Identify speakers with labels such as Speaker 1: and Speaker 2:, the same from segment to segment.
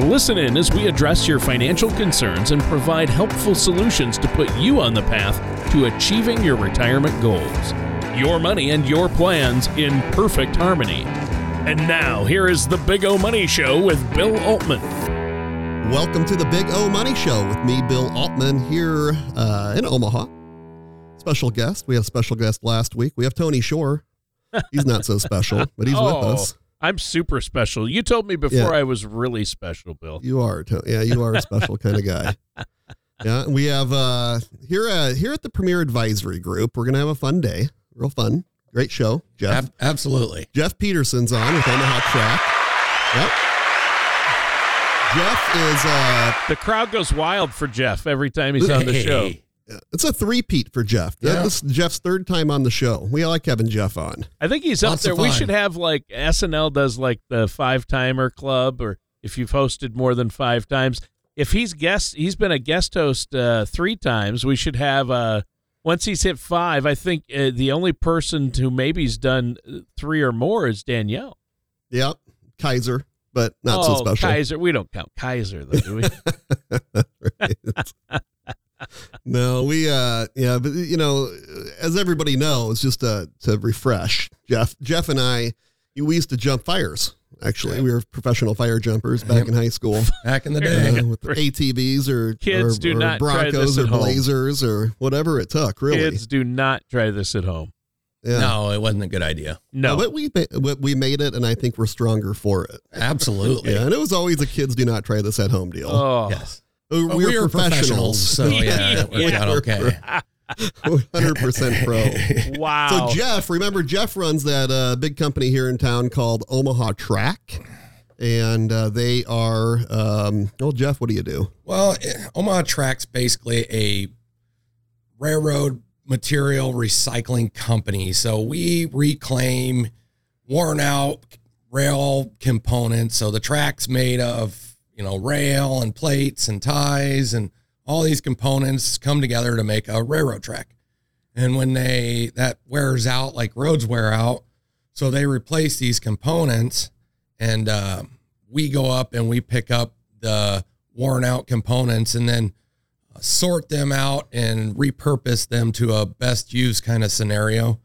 Speaker 1: Listen in as we address your financial concerns and provide helpful solutions to put you on the path to achieving your retirement goals. Your money and your plans in perfect harmony. And now, here is the Big O Money Show with Bill Altman.
Speaker 2: Welcome to the Big O Money Show with me, Bill Altman, here uh, in Omaha. Special guest. We had a special guest last week. We have Tony Shore. He's not so special, but he's
Speaker 1: Oh.
Speaker 2: with us.
Speaker 1: I'm super special. You told me before
Speaker 2: Yeah.
Speaker 1: I was really special, Bill.
Speaker 2: You are, yeah, you are a special kind of guy. Yeah, we have uh, here uh, here at the Premier Advisory Group. We're gonna have a fun day, real fun, great show. Jeff
Speaker 3: Ab- absolutely.
Speaker 2: Jeff Peterson's on with Omaha Track. Yep. Jeff is uh,
Speaker 1: The crowd goes wild for Jeff every time he's on the show.
Speaker 3: Hey.
Speaker 2: it's a three-peat for Jeff.
Speaker 3: Yeah.
Speaker 2: This is Jeff's third time on the show. We like having Jeff on.
Speaker 1: I think he's up there. We should have like SNL does like the five timer club, or if you've hosted more than five times. If he's guest, he's been a guest host uh, three times. We should have uh, once he's hit five. I think uh, the only person who maybe's done uh, three or more is Danielle.
Speaker 2: Yep, Kaiser, but not
Speaker 1: oh,
Speaker 2: so special.
Speaker 1: Kaiser. We don't count Kaiser though, do we?
Speaker 2: Right. no, we uh yeah, but you know, as everybody knows, just to to refresh, Jeff Jeff and I we used to jump fires. Actually, we were professional fire jumpers back in high school.
Speaker 3: Back in the day.
Speaker 2: Uh, with ATVs or
Speaker 1: Kids
Speaker 2: or,
Speaker 1: do
Speaker 2: or
Speaker 1: not try
Speaker 2: Broncos
Speaker 1: this
Speaker 2: or
Speaker 1: at home.
Speaker 2: Blazers or whatever it took. Really,
Speaker 1: Kids do not try this at home.
Speaker 2: yeah.
Speaker 3: No, it wasn't a good idea.
Speaker 1: No.
Speaker 2: but we but we made it, and I think we're stronger for it.
Speaker 3: Absolutely.
Speaker 2: Yeah, and it was always a kids do not try this at home deal.
Speaker 1: oh.
Speaker 3: Yes.
Speaker 2: Uh,
Speaker 3: But
Speaker 2: we
Speaker 3: we
Speaker 2: were
Speaker 3: are
Speaker 2: professionals,
Speaker 3: so yeah, it worked
Speaker 1: Yeah.
Speaker 3: out okay.
Speaker 2: hundred percent pro.
Speaker 1: Wow.
Speaker 2: So Jeff, remember Jeff runs that uh, big company here in town called Omaha Track, and uh, they are. Um, oh, Jeff, what do you do?
Speaker 3: Well, eh, Omaha Track's basically a railroad material recycling company. So we reclaim worn out rail components. So the track's made of, you know, rail and plates and ties and all these components come together to make a railroad track. And when they that wears out like roads wear out, so they replace these components and uh, we go up and we pick up the worn out components and then sort them out and repurpose them to a best use kind of scenario.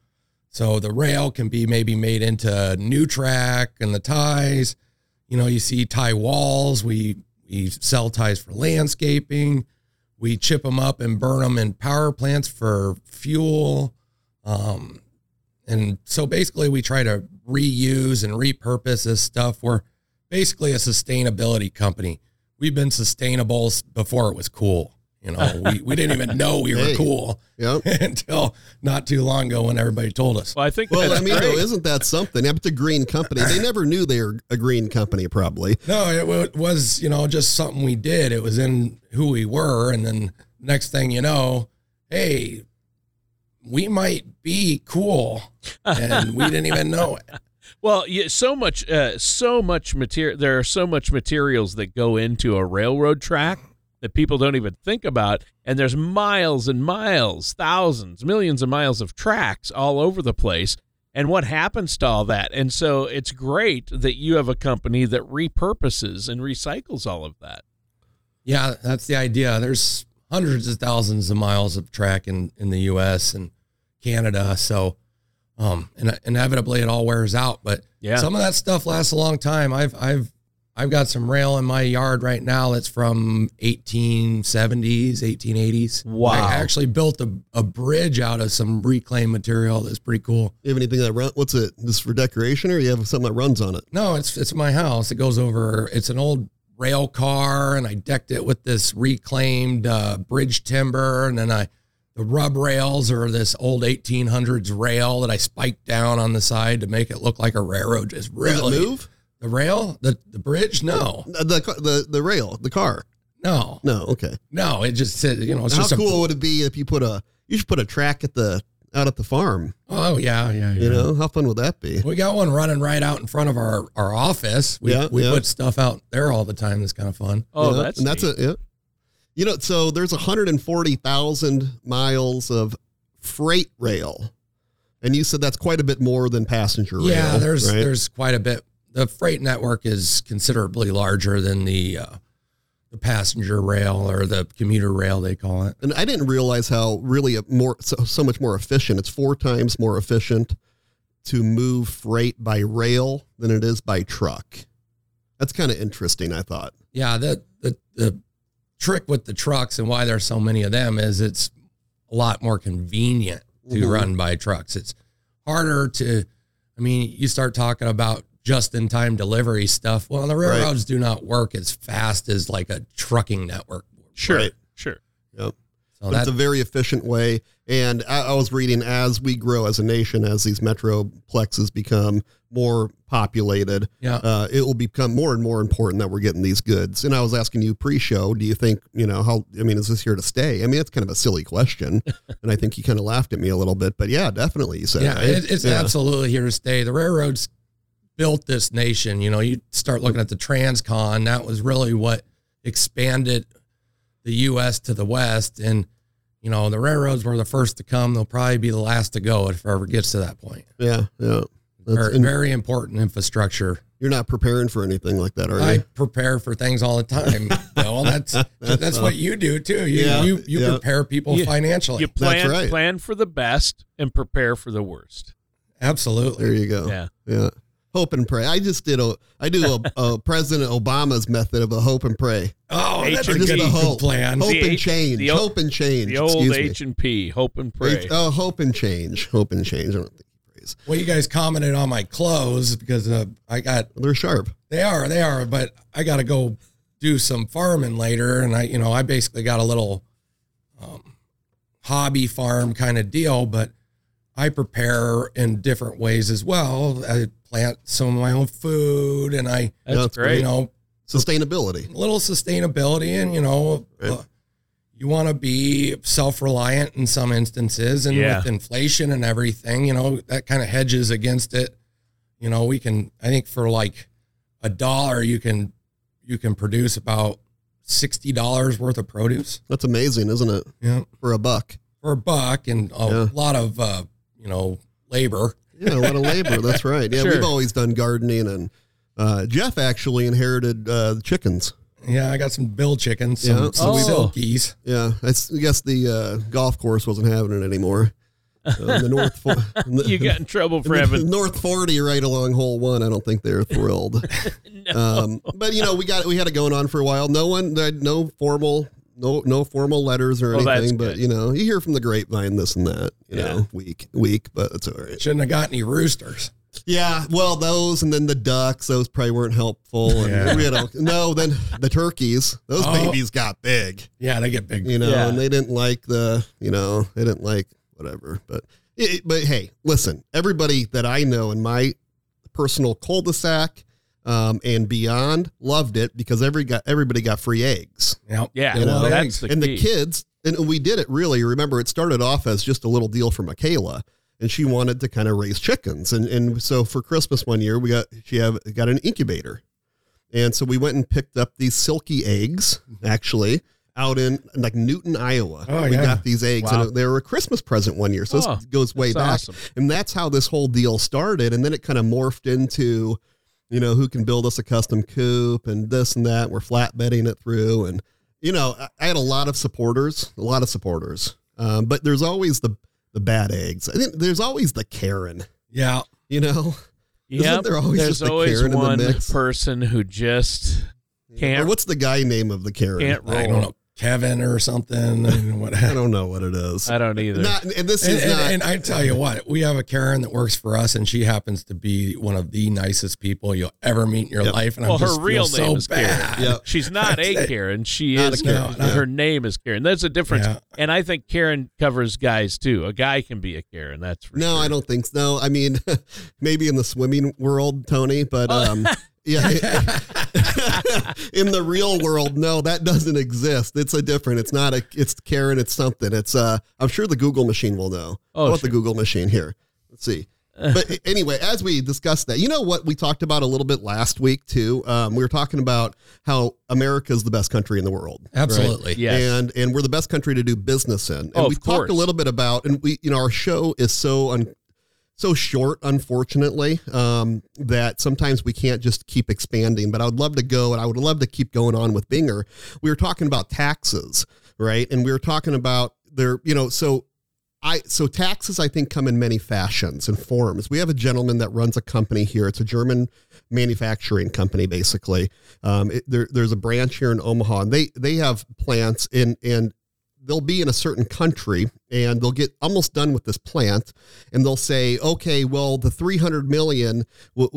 Speaker 3: So the rail can be maybe made into new track and the ties. You know, you see tie walls. We we sell ties for landscaping. We chip them up and burn them in power plants for fuel. Um, and so basically, we try to reuse and repurpose this stuff. We're basically a sustainability company. We've been sustainable before it was cool. You know, we, we didn't even know we were
Speaker 2: Hey.
Speaker 3: cool
Speaker 2: Yep.
Speaker 3: until not too long ago when everybody told us.
Speaker 1: Well, I think
Speaker 2: Well, I mean, though, isn't that something? Yeah, but the green company, they never knew they were a green company, probably.
Speaker 3: No, it wa- was, you know, just something we did. It was in who we were. And then next thing you know, hey, we might be cool. And we didn't even know it.
Speaker 1: Well, yeah, so much, uh, so much material. There are so much materials that go into a railroad track that people don't even think about, and there's miles and miles, thousands, millions of miles of tracks all over the place. And what happens to all that? And so it's great that you have a company that repurposes and recycles all of that.
Speaker 3: Yeah, that's the idea. There's hundreds of thousands of miles of track in, in the US and Canada. So, um, and inevitably it all wears out, but
Speaker 1: Yeah.
Speaker 3: some of that stuff lasts a long time. I've, I've, I've got some rail in my yard right now that's from 1870s, 1880s.
Speaker 1: Wow.
Speaker 3: I actually built a, a bridge out of some reclaimed material that's pretty cool.
Speaker 2: You have anything that run? What's it? This for decoration, or you have something that runs on it?
Speaker 3: No, it's it's my house. It goes over. It's an old rail car, and I decked it with this reclaimed uh, bridge timber, and then I the rub rails are this old 1800s rail that I spiked down on the side to make it look like a railroad. Just really
Speaker 2: it move?
Speaker 3: The rail, the the bridge. No,
Speaker 2: The, the the the rail, the car.
Speaker 3: No,
Speaker 2: No, okay.
Speaker 3: no, it just said, you know, it's
Speaker 2: How
Speaker 3: just
Speaker 2: cool
Speaker 3: a.
Speaker 2: would it be if you put a you should put a track at the out at the farm?
Speaker 3: Oh yeah, yeah, yeah.
Speaker 2: You know how fun would that be?
Speaker 3: We got one running right out in front of our, our office. We,
Speaker 2: Yeah,
Speaker 3: we
Speaker 2: yeah.
Speaker 3: put stuff out there all the time. That's kind of fun.
Speaker 1: Oh,
Speaker 2: Yeah,
Speaker 1: that's
Speaker 2: and that's
Speaker 1: neat.
Speaker 2: a yeah. You know, so there's 140,000 miles of freight rail, and you said that's quite a bit more than passenger rail.
Speaker 3: Yeah, there's
Speaker 2: right?
Speaker 3: there's quite a bit. The freight network is considerably larger than the uh, the passenger rail or the commuter rail they call it.
Speaker 2: And I didn't realize how really more so, so much more efficient. It's four times more efficient to move freight by rail than it is by truck. That's kind of interesting. I thought.
Speaker 3: Yeah, the the the trick with the trucks and why there's so many of them is it's a lot more convenient to
Speaker 2: Mhm.
Speaker 3: run by trucks. It's harder to I mean, you start talking about just in time delivery stuff. Well, the railroads do not work as fast as like a trucking network.
Speaker 1: sure,
Speaker 2: Right.
Speaker 1: sure.
Speaker 2: Yep.
Speaker 3: So
Speaker 2: But it's a very efficient way. And I, I was reading as we grow as a nation, as these metroplexes become more populated,
Speaker 3: yeah.
Speaker 2: uh, it will become more and more important that we're getting these goods. And I was asking you pre-show, do you think, you know, how, I mean, is this here to stay? I mean, it's kind of a silly question. and I think you kind of laughed at me a little bit, but yeah, definitely you said,
Speaker 3: yeah,
Speaker 2: right?
Speaker 3: it, it's
Speaker 2: Yeah.
Speaker 3: absolutely here to stay. The railroads built this nation. You know, you start looking at the Transcon, that was really what expanded the U.S. to the West. And, you know, the railroads were the first to come. They'll probably be the last to go if it ever gets to that point.
Speaker 2: Yeah. Yeah. That's,
Speaker 3: Very,
Speaker 2: and
Speaker 3: very important infrastructure.
Speaker 2: you're not preparing for anything like that, are you?
Speaker 3: I prepare for things all the time. Bill. That's that's what you do too. You
Speaker 2: Yeah,
Speaker 3: you, you
Speaker 2: yeah.
Speaker 3: prepare people
Speaker 1: You-
Speaker 3: financially.
Speaker 1: You plan
Speaker 2: right.
Speaker 1: plan for the best and prepare for the worst.
Speaker 3: Absolutely.
Speaker 2: There you go.
Speaker 1: Yeah.
Speaker 2: Yeah. Hope and pray. I just did a, I do a, a President Obama's method of a hope and pray.
Speaker 3: Oh, that's a
Speaker 1: H&P.
Speaker 3: good,
Speaker 2: Just a hope.
Speaker 3: plan.
Speaker 2: Hope
Speaker 1: The
Speaker 2: and
Speaker 1: H-
Speaker 2: change.
Speaker 1: the
Speaker 2: hope and change.
Speaker 1: The old
Speaker 2: Excuse.
Speaker 1: H and P, hope and pray.
Speaker 2: H- oh, hope and change. Hope and change. I don't think he prays.
Speaker 3: Well, you guys commented on my clothes because uh, I got
Speaker 2: They're sharp.
Speaker 3: they are they are, but I got to go do some farming later, and I you know I basically got a little um, hobby farm kind of deal, but I prepare in different ways as well. I plant some of my own food, and I
Speaker 1: That's
Speaker 2: That's
Speaker 1: great.
Speaker 3: you know
Speaker 2: Sustainability.
Speaker 3: a little sustainability, and you know.
Speaker 2: Right.
Speaker 3: Uh, you want to be self-reliant in some instances and
Speaker 1: Yeah.
Speaker 3: with inflation and everything you know that kind of hedges against it you know we can i think for like a dollar you can you can produce about $60 worth of produce
Speaker 2: That's amazing, isn't it?
Speaker 3: yeah
Speaker 2: For a buck.
Speaker 3: for a buck and a
Speaker 2: Yeah.
Speaker 3: lot of uh you know labor
Speaker 2: Yeah, a lot of labor. That's right. Yeah,
Speaker 1: Sure.
Speaker 2: we've always done gardening, and uh, Jeff actually inherited uh, the chickens.
Speaker 3: yeah i got some bill chickens some,
Speaker 2: Yeah.
Speaker 3: some
Speaker 1: Oh.
Speaker 3: silkies
Speaker 2: Yeah, I s- I guess the uh, golf course wasn't having it anymore. So in the North, Fo- in the-
Speaker 1: you got in trouble for
Speaker 2: in the
Speaker 1: having
Speaker 2: North Forty right along hole one. I don't think they're thrilled. um, but you know, we got we had it going on for a while. No one, there had no formal, no no formal letters or
Speaker 1: oh, Well,
Speaker 2: anything. But
Speaker 1: good.
Speaker 2: you know, you hear from the grapevine this and that. You
Speaker 1: Yeah.
Speaker 2: know, week week, but it's all right.
Speaker 3: shouldn't have got any roosters
Speaker 2: Yeah, well, those and then the ducks, those probably weren't helpful. And
Speaker 3: Yeah.
Speaker 2: we had a, no, then the turkeys, those
Speaker 3: Oh.
Speaker 2: babies got big.
Speaker 3: yeah they get big
Speaker 2: you know,
Speaker 1: Yeah.
Speaker 2: and they didn't like the, you know, they didn't like whatever. But, it, but hey, listen, everybody that I know in my personal cul-de-sac um, and beyond loved it because every got everybody got free eggs,
Speaker 3: yeah
Speaker 1: yeah,
Speaker 2: You know,
Speaker 1: that's the
Speaker 2: and
Speaker 1: key.
Speaker 2: the kids, and we did it really. Remember, it started off as just a little deal for Michaela. And she wanted to kind of raise chickens, and and so for Christmas one year we got she have got an incubator, and so we went and picked up these silky eggs actually out in like Newton, Iowa.
Speaker 3: Oh,
Speaker 2: we
Speaker 3: yeah.
Speaker 2: got these eggs,
Speaker 1: Wow.
Speaker 2: and they were a Christmas present one year. So
Speaker 1: Oh,
Speaker 2: this goes way back,
Speaker 1: awesome.
Speaker 2: and that's how this whole deal started. And then it kind of morphed into, you know, who can build us a custom coop and this and that. We're flatbedding it through, and you know, I, I had a lot of supporters, a lot of supporters. Um, but there's always the the bad eggs. I think there's always the Karen.
Speaker 3: yeah
Speaker 2: You know, Isn't
Speaker 1: Yep,
Speaker 2: there always
Speaker 1: there's
Speaker 2: just a
Speaker 1: always
Speaker 2: Karen in the
Speaker 1: one
Speaker 2: mix?
Speaker 1: person who just can't
Speaker 2: what's the guy name of the Karen?
Speaker 1: can't roll.
Speaker 3: I kevin or something and what
Speaker 2: I don't know what it is.
Speaker 1: I don't either.
Speaker 2: Not, and this
Speaker 3: And,
Speaker 2: is
Speaker 3: and,
Speaker 2: not.
Speaker 3: and I tell you what, we have a Karen that works for us, and she happens to be one of the nicest people you'll ever meet in your
Speaker 2: Yep.
Speaker 3: life. And
Speaker 1: well,
Speaker 3: I'm just
Speaker 1: her real
Speaker 3: feel
Speaker 1: name
Speaker 3: so
Speaker 1: is Karen.
Speaker 2: Yep.
Speaker 1: She's not a
Speaker 3: it.
Speaker 1: Karen. She
Speaker 2: Not
Speaker 1: is.
Speaker 2: a Karen,
Speaker 3: no.
Speaker 1: Her name is Karen. There's a difference.
Speaker 3: Yeah.
Speaker 1: And I think Karen covers guys too. A guy can be a Karen. That's for
Speaker 2: No,
Speaker 1: sure.
Speaker 2: I don't think so. No, I mean, maybe in the swimming world, Tony, but um, Yeah. in the real world, no, that doesn't exist. It's a different. It's not a. It's Karen. It's something. It's uh. I'm sure the Google machine will know.
Speaker 1: Oh,
Speaker 2: How about
Speaker 1: sure.
Speaker 2: the Google machine here? Let's see. But anyway, as we discussed that, you know what we talked about a little bit last week too. Um, we were talking about how America is the best country in the world. right?
Speaker 3: Absolutely.
Speaker 1: Yes.
Speaker 2: and and we're the best country to do business in. And
Speaker 1: Oh,
Speaker 2: we
Speaker 1: of
Speaker 2: talked
Speaker 1: course.
Speaker 2: a little bit about, and we, you know, our show is so un, so short, unfortunately, um, that sometimes we can't just keep expanding. But I would love to go, and I would love to keep going on with Binger. We were talking about taxes, right? And we were talking about there, you know, so. I so taxes I think come in many fashions and forms. We have a gentleman that runs a company here. It's a German manufacturing company, basically. Um, it, there, there's a branch here in Omaha, and they they have plants in and they'll be in a certain country and they'll get almost done with this plant and they'll say okay well the 300 million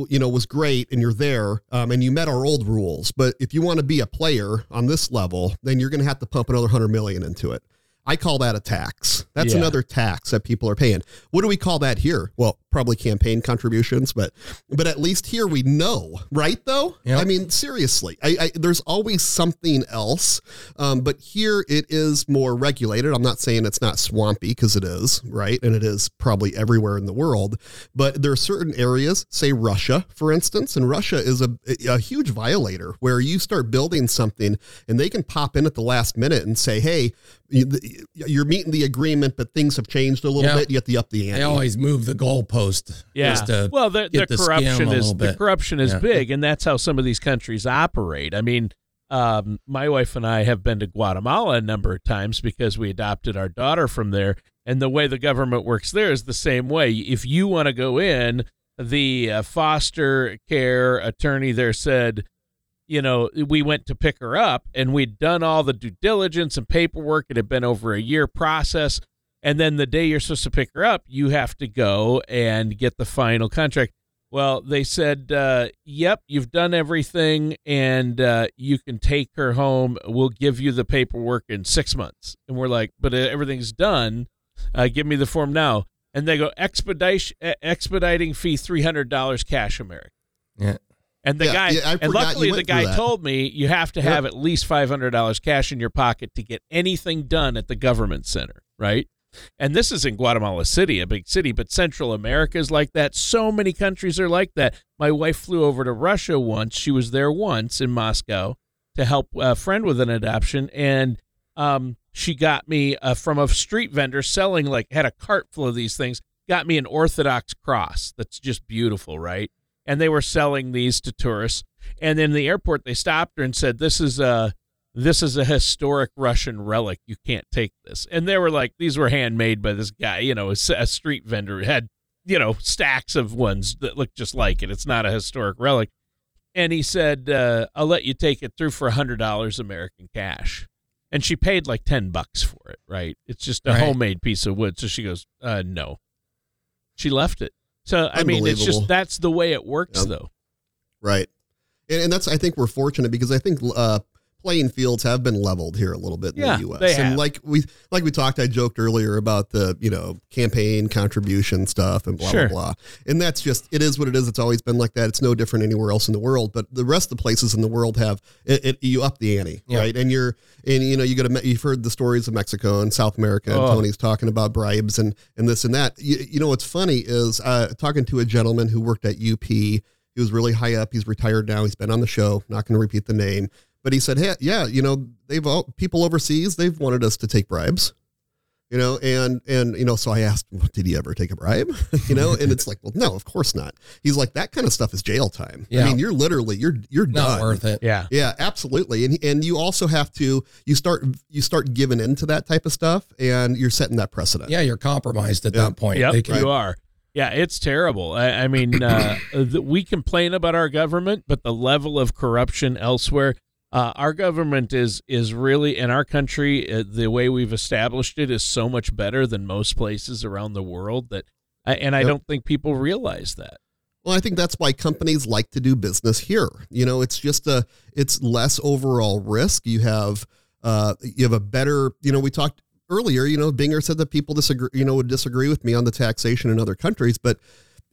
Speaker 2: you know was great and you're there um, and you met our old rules. But if you want to be a player on this level then you're going to have to pump another 100 million into it I call that a tax. That's
Speaker 1: Yeah.
Speaker 2: another tax that people are paying. What do we call that here? Well, probably campaign contributions, but but at least here we know, right? Though
Speaker 3: Yep.
Speaker 2: I mean, seriously, I, I there's always something else, um, but here it is more regulated. I'm not saying it's not swampy because it is, right? And it is probably everywhere in the world, but there are certain areas, say Russia, for instance, and Russia is a, a huge violator where you start building something and they can pop in at the last minute and say, hey, you're meeting the agreement, but things have changed a little
Speaker 3: Yeah.
Speaker 2: bit. You have to up the ante.
Speaker 3: They always move the goalpost.
Speaker 1: Yeah.
Speaker 3: Just to
Speaker 1: well, the, the
Speaker 3: the
Speaker 1: corruption is the corruption is
Speaker 3: Yeah.
Speaker 1: big, and that's how some of these countries operate. I mean, um, my wife and I have been to Guatemala a number of times because we adopted our daughter from there, and the way the government works there is the same way. If you want to go in, the uh, foster care attorney there said. You know, we went to pick her up and we'd done all the due diligence and paperwork. It had been over a year process. And then the day you're supposed to pick her up, you have to go and get the final contract. Well, they said, uh, "Yep, you've done everything, and uh, you can take her home. We'll give you the paperwork in six months." And we're like, "But uh, everything's done. Uh, give me the form now." And they go, "Expedition, uh, expediting fee three hundred dollars cash, American."
Speaker 3: Yeah.
Speaker 1: And the
Speaker 2: Yeah,
Speaker 1: guy,
Speaker 2: yeah,
Speaker 1: and luckily the guy told me you have to
Speaker 2: Yep.
Speaker 1: have at least five hundred dollars cash in your pocket to get anything done at the government center, right? And this is in Guatemala City, a big city, but Central America is like that. So many countries are like that. My wife flew over to Russia once. She was there once in Moscow to help a friend with an adoption, and um, she got me uh, from a street vendor selling like had a cart full of these things. Got me an Orthodox cross that's just beautiful, right? And they were selling these to tourists. And then the airport, they stopped her and said, "This is a this is a historic Russian relic. You can't take this." And they were like, "These were handmade by this guy, you know, a street vendor It had you know stacks of ones that look just like it. It's not a historic relic." And he said, uh, "I'll let you take it through for a hundred dollars American cash." And she paid like ten bucks for it. Right? It's just a
Speaker 3: Right.
Speaker 1: homemade piece of wood. So she goes, uh, "No." She left it. So I mean, it's just that's the way it works,
Speaker 2: Yep.
Speaker 1: though.
Speaker 2: Right. And, and that's, I think we're fortunate because I think, uh, playing fields have been leveled here a little bit in
Speaker 1: Yeah,
Speaker 2: the U.S. and like we, like we talked, I joked earlier about the, you know, campaign contribution stuff and blah,
Speaker 1: Sure.
Speaker 2: blah, blah. And that's just, it is what it is. It's always been like that. It's no different anywhere else in the world, but the rest of the places in the world have it, it you up the ante,
Speaker 3: Yeah.
Speaker 2: right? And you're, and you know, you got to, you've heard the stories of Mexico and South America and
Speaker 1: Oh.
Speaker 2: Tony's talking about bribes and, and this and that. You, you know, what's funny is, uh, talking to a gentleman who worked at UP, he was really high up. He's retired now. He's been on the show. Not going to repeat the name, but he said, "Hey, yeah, you know, they've all people overseas. They've wanted us to take bribes, you know, and and you know." So I asked, well, "Did he ever take a bribe?" you know, and it's like, "Well, no, of course not." He's like, "That kind of stuff is jail time. I mean, you're literally you're you're
Speaker 3: not
Speaker 2: done.
Speaker 3: worth it.
Speaker 1: Yeah.
Speaker 2: Yeah, absolutely. And and you also have to you start you start giving into that type of stuff, and you're setting that precedent.
Speaker 3: Yeah, you're compromised at
Speaker 2: Yeah.
Speaker 3: that point.
Speaker 1: Yep,
Speaker 3: They
Speaker 1: you are. Yeah, it's terrible. I, I mean, uh, th- we complain about our government, but the level of corruption elsewhere, uh, our government is is really in our country. Uh, the way we've established it is so much better than most places around the world. That, I, and I
Speaker 2: Yep.
Speaker 1: don't think people realize that.
Speaker 2: Well, I think that's why companies like to do business here. You know, it's just a it's less overall risk. You have uh you have a better, you know, we talked earlier, you know, Binger said that people disagree, you know, would disagree with me on the taxation in other countries, but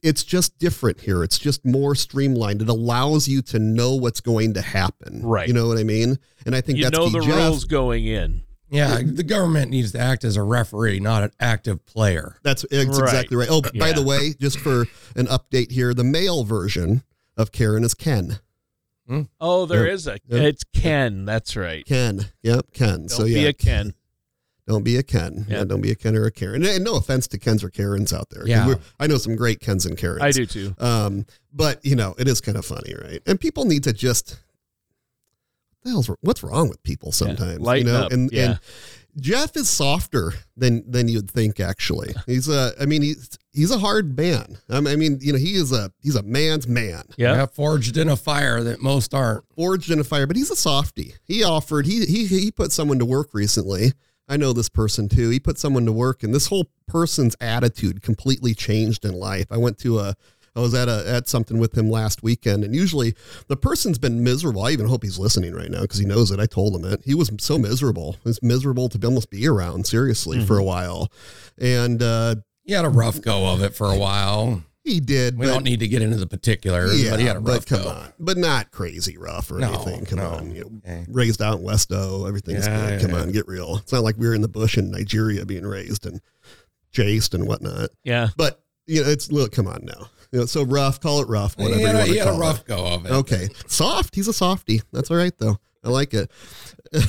Speaker 2: it's just different here. It's just more streamlined. It allows you to know what's going to happen.
Speaker 1: Right.
Speaker 2: You know what I mean? And I think
Speaker 1: You
Speaker 2: that's
Speaker 1: know
Speaker 2: key.
Speaker 1: the
Speaker 2: Jeff,
Speaker 1: rules going in.
Speaker 3: Yeah, the government needs to act as a referee, not an active player.
Speaker 2: That's, that's
Speaker 1: Right.
Speaker 2: exactly right. Oh, by the way, just for an update here, the male version of Karen is Ken. Hmm.
Speaker 1: Oh, there
Speaker 2: Yeah.
Speaker 1: is a.
Speaker 2: Yeah.
Speaker 1: It's Ken. That's right.
Speaker 2: Ken. Yep, Ken.
Speaker 1: Don't
Speaker 2: so
Speaker 1: be
Speaker 2: yeah,
Speaker 1: a Ken.
Speaker 2: Don't be a Ken.
Speaker 1: Yeah.
Speaker 2: Yeah. don't be a Ken or a Karen. And, and no offense to Kens or Karens out there.
Speaker 3: Yeah.
Speaker 2: I know some great Kens and Karens.
Speaker 1: I do too.
Speaker 2: Um, but you know, it is kind of funny, right? And people need to just the hell's what's wrong with people sometimes,
Speaker 1: lighten
Speaker 2: you know?
Speaker 1: up,
Speaker 2: And
Speaker 1: yeah.
Speaker 2: and Jeff is softer than than you'd think. Actually, he's a. I mean, he's he's a hard man. I mean, I mean, you know, he is a he's a man's man,
Speaker 1: Yeah.
Speaker 3: Yeah, forged in a fire that most aren't.
Speaker 2: forged in a fire. But he's a softy. He offered. He he he put someone to work recently. I know this person too. He put someone to work, and this whole person's attitude completely changed in life. I went to a, I was at a at something with him last weekend, and usually the person's been miserable. I even hope he's listening right now because he knows it. I told him it. He was so miserable. It was miserable to almost be around, seriously, for a while, and uh,
Speaker 3: He had a rough go of it for a while.
Speaker 2: He did.
Speaker 3: We
Speaker 2: but-
Speaker 3: don't need to get into the particulars, but he had a rough
Speaker 2: but come
Speaker 3: go.
Speaker 2: on, but not crazy rough or
Speaker 3: No,
Speaker 2: anything. Come
Speaker 3: no.
Speaker 2: on, you know,
Speaker 3: Okay.
Speaker 2: raised out in West O, everything's
Speaker 3: Yeah,
Speaker 2: good.
Speaker 3: yeah,
Speaker 2: Come on, get real. It's not like we were in the bush in Nigeria being raised and chased and whatnot.
Speaker 1: Yeah.
Speaker 2: But you know, it's look, come on now. You know, so rough, call it rough, whatever
Speaker 3: He had,
Speaker 2: you
Speaker 3: a,
Speaker 2: want
Speaker 3: he
Speaker 2: to
Speaker 3: had a
Speaker 2: call
Speaker 3: rough
Speaker 2: it.
Speaker 3: go of it.
Speaker 2: Okay, soft. He's a softy. That's all right though. I like it.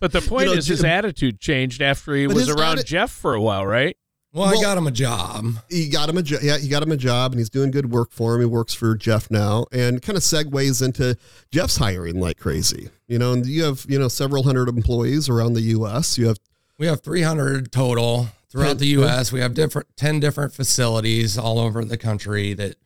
Speaker 1: But the point
Speaker 2: know,
Speaker 1: is, his attitude changed after he was around
Speaker 2: atti-
Speaker 1: Jeff for a while, right?
Speaker 3: Well, I got him a job.
Speaker 2: he got him a jo- yeah he got him a job and he's doing good work for him he works for jeff now and kind of segues into jeff's hiring like crazy you know and you have you know several hundred employees around the us you have
Speaker 3: We have 300 total throughout the U.S. We have different 10 different facilities all over the country that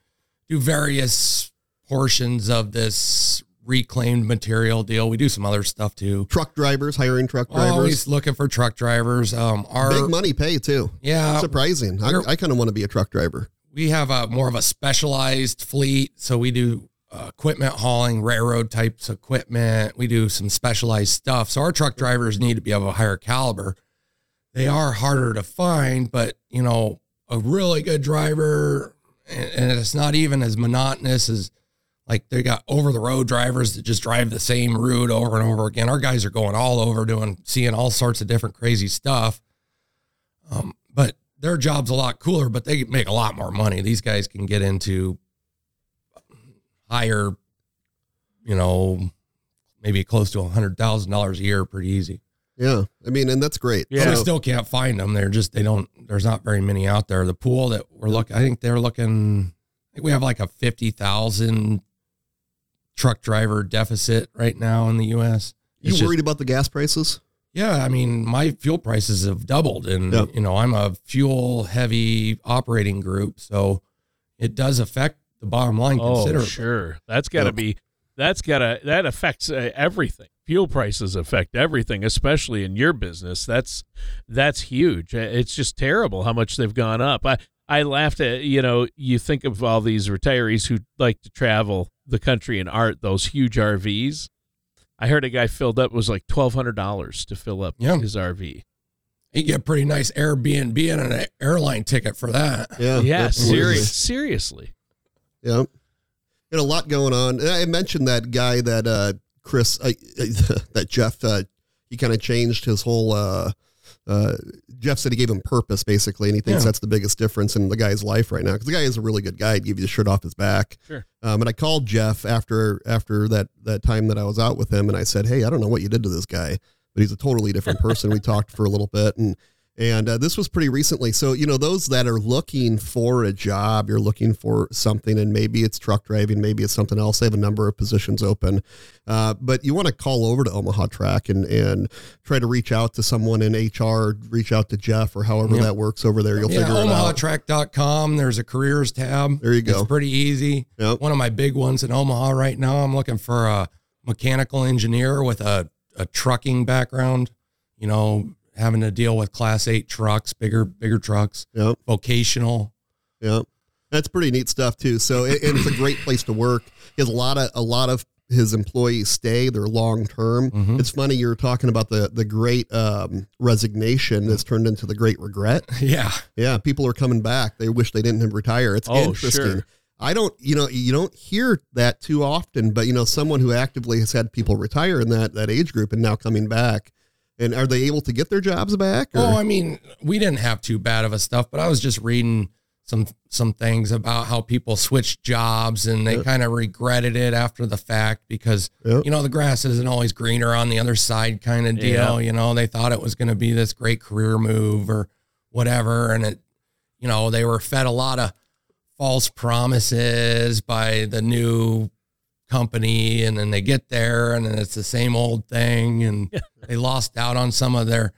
Speaker 3: do various portions of this reclaimed material deal. We do some other stuff too.
Speaker 2: truck drivers hiring truck drivers
Speaker 3: Always looking for truck drivers. Um, our
Speaker 2: big money pay too
Speaker 3: yeah,
Speaker 2: surprising i, I kind of want to be a truck driver
Speaker 3: we have a more of a specialized fleet. So we do uh, equipment hauling, railroad types equipment. We do some specialized stuff. So our truck drivers need to be of a higher caliber. They are harder to find, but you know, a really good driver, and, and it's not even as monotonous as like they got over the road drivers that just drive the same route over and over again. Our guys are going all over doing, seeing all sorts of different crazy stuff. Um, but their job's a lot cooler, but they make a lot more money. These guys can get into higher, you know, maybe close to a hundred thousand dollars a year, pretty easy.
Speaker 2: yeah i mean and that's great
Speaker 1: Yeah.
Speaker 3: But we still can't find them. They're just they don't. There's not very many out there. The pool that we're looking, I think they're looking. I think we have like a fifty thousand truck driver deficit right now in the U.S.
Speaker 2: you
Speaker 3: It's just-
Speaker 2: worried about the gas prices
Speaker 3: Yeah, I mean, my fuel prices have doubled, and
Speaker 2: Yep.
Speaker 3: you know, I'm a fuel heavy operating group, so it does affect the bottom line
Speaker 1: Oh,
Speaker 3: considerably.
Speaker 1: sure. That's got to
Speaker 2: Yep.
Speaker 1: be. That's got to. That affects uh, everything. Fuel prices affect everything, especially in your business. That's that's huge. Uh, It's just terrible how much they've gone up. I I laughed at you know you think of all these retirees who like to travel the country in art those huge RVs. I heard a guy filled up was like twelve hundred dollars to fill up
Speaker 3: Yeah.
Speaker 1: his RV.
Speaker 3: You get a pretty nice Airbnb and an airline ticket for that.
Speaker 2: yeah
Speaker 1: Yeah,
Speaker 2: absolutely.
Speaker 1: serious, seriously.
Speaker 2: Yeah. And a lot going on. And I mentioned that guy that uh Chris uh, that Jeff uh he kind of changed his whole uh Jeff said he gave him purpose basically and he thinks
Speaker 3: Yeah.
Speaker 2: that's the biggest difference in the guy's life right now cuz the guy is a really good guy. He'd give you the shirt off his back.
Speaker 1: Sure.
Speaker 2: Um and I called Jeff after after that that time that I was out with him and I said, "Hey, I don't know what you did to this guy, but he's a totally different person." we talked for a little bit and and uh, this was pretty recently. So, you know, those that are looking for a job, you're looking for something, and maybe it's truck driving, maybe it's something else. They have a number of positions open. Uh, but you want to call over to Omaha Track and, and try to reach out to someone in HR, reach out to Jeff or however
Speaker 3: Yeah.
Speaker 2: that works over there. You'll
Speaker 3: yeah,
Speaker 2: figure it out.
Speaker 3: omahatrack.com. There's a careers tab.
Speaker 2: There you go.
Speaker 3: It's pretty easy.
Speaker 2: Yep.
Speaker 3: One of my big ones in Omaha right now, I'm looking for a mechanical engineer with a, a trucking background, you know, having to deal with class eight trucks, bigger, bigger trucks,
Speaker 2: Yep.
Speaker 3: vocational.
Speaker 2: Yeah, that's pretty neat stuff too. So, it, and it's a great place to work. He has a lot of a lot of his employees stay, they're long term.
Speaker 3: Mhm.
Speaker 2: It's funny you're talking about the the great um, resignation that's turned into the great regret.
Speaker 3: Yeah.
Speaker 2: Yeah, people are coming back. They wish they didn't retire. It's
Speaker 1: Oh,
Speaker 2: interesting.
Speaker 1: sure.
Speaker 2: I don't, you know, you don't hear that too often, but you know, someone who actively has had people retire in that that age group and now coming back, and are they able to get their jobs back? or-
Speaker 3: Oh, I mean, we didn't have too bad of a stuff, but I was just reading some some things about how people switched jobs and they
Speaker 2: Yeah.
Speaker 3: kind of regretted it after the fact because
Speaker 2: Yeah.
Speaker 3: you know the grass isn't always greener on the other side kind of deal.
Speaker 1: Yeah.
Speaker 3: You know, they thought it was going to be this great career move or whatever, and it, you know, they were fed a lot of false promises by the new company and then they get there and then it's the same old thing and they lost out on some of their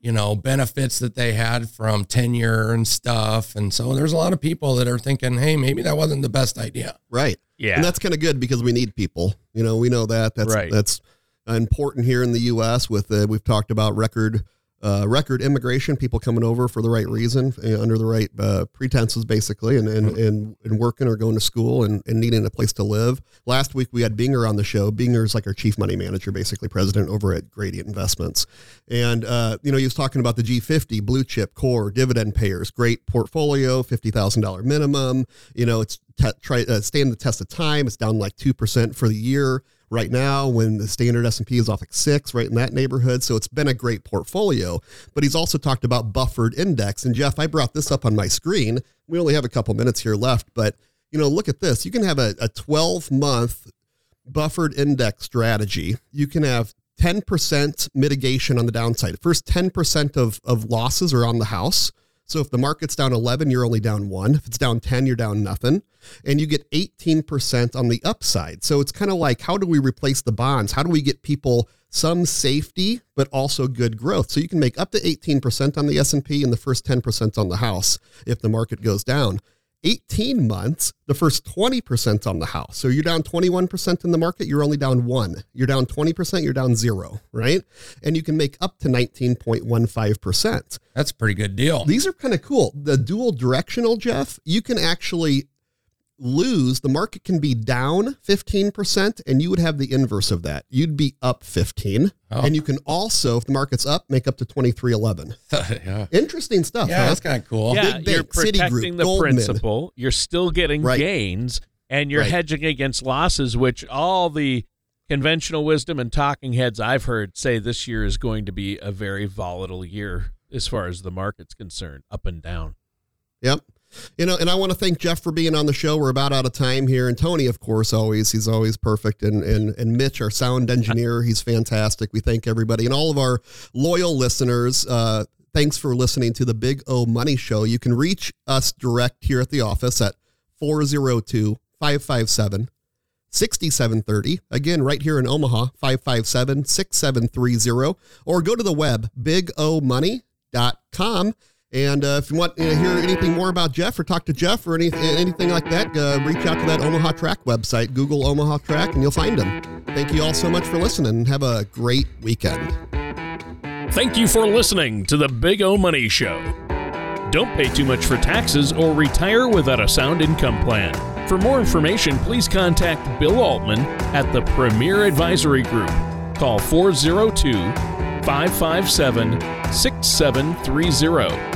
Speaker 3: you know benefits that they had from tenure and stuff and so there's a lot of people that are thinking hey maybe that wasn't the best idea
Speaker 2: right.
Speaker 1: Yeah.
Speaker 2: And that's kind of good because we need people. You know, we know that. That's
Speaker 1: Right.
Speaker 2: that's important here in the U.S. With uh, we've talked about record uh, record immigration, people coming over for the right reason, uh, under the right uh, pretenses, basically, and and, and and working or going to school and, and needing a place to live. Last week we had Binger on the show. Binger is like our chief money manager, basically president over at Gradient Investments, and uh, you know he was talking about the G50 blue chip core dividend payers, great portfolio, fifty thousand dollar minimum. You know it's te- try uh, stand the test of time. It's down like two percent for the year right now when the standard S&P is off like 6 right in that neighborhood so it's been a great portfolio but he's also talked about buffered index and Jeff I brought this up on my screen. We only have a couple minutes here left but you know look at this. You can have a, a 12 month buffered index strategy. You can have 10% mitigation on the downside. First 10% of, of losses are on the house so if the market's down 11, you're only down one. If it's down 10, you're down nothing. And you get 18% on the upside. So it's kind of like, how do we replace the bonds? How do we get people some safety, but also good growth? So you can make up to 18% on the S&P and the first 10% on the house if the market goes down. 18 months, the first 20% on the house. So you're down 21% in the market, you're only down one. You're down 20%, you're down zero, right? And you can make up to 19.15%.
Speaker 3: that's a pretty good deal
Speaker 2: These are kind of cool. The dual directional, Jeff, you can actually lose. The market can be down 15%, and you would have the inverse of that. You'd be up 15.
Speaker 3: Oh.
Speaker 2: And you can also, if the market's up, make up to 2311.
Speaker 3: yeah
Speaker 2: Interesting stuff,
Speaker 3: yeah
Speaker 2: huh?
Speaker 3: that's kind of cool
Speaker 1: yeah,
Speaker 2: Big
Speaker 1: you're
Speaker 2: Bank, Citigroup,
Speaker 1: protecting the
Speaker 2: Goldman.
Speaker 1: principal. You're still getting
Speaker 2: Right.
Speaker 1: gains, and you're
Speaker 2: Right.
Speaker 1: hedging against losses, which all the conventional wisdom and talking heads I've heard say this year is going to be a very volatile year as far as the market's concerned, up and down.
Speaker 2: Yep. You know, and I want to thank Jeff for being on the show. We're about out of time here, and Tony, of course, always he's always perfect, and and and Mitch, our sound engineer, he's fantastic. We thank everybody and all of our loyal listeners. Uh, thanks for listening to the Big O Money Show. You can reach us direct here at the office at 402 557 6730. Again, right here in Omaha, 557 6730. Or go to the web, bigomoney.com. And uh, if you want to hear anything more about Jeff or talk to Jeff or any, anything like that, uh, reach out to that Omaha Track website. Google Omaha Track and you'll find him. Thank you all so much for listening. Have a great weekend.
Speaker 1: Thank you for listening to the Big O Money Show. Don't pay too much for taxes or retire without a sound income plan. For more information, please contact Bill Altman at the Premier Advisory Group. Call 402 557 6730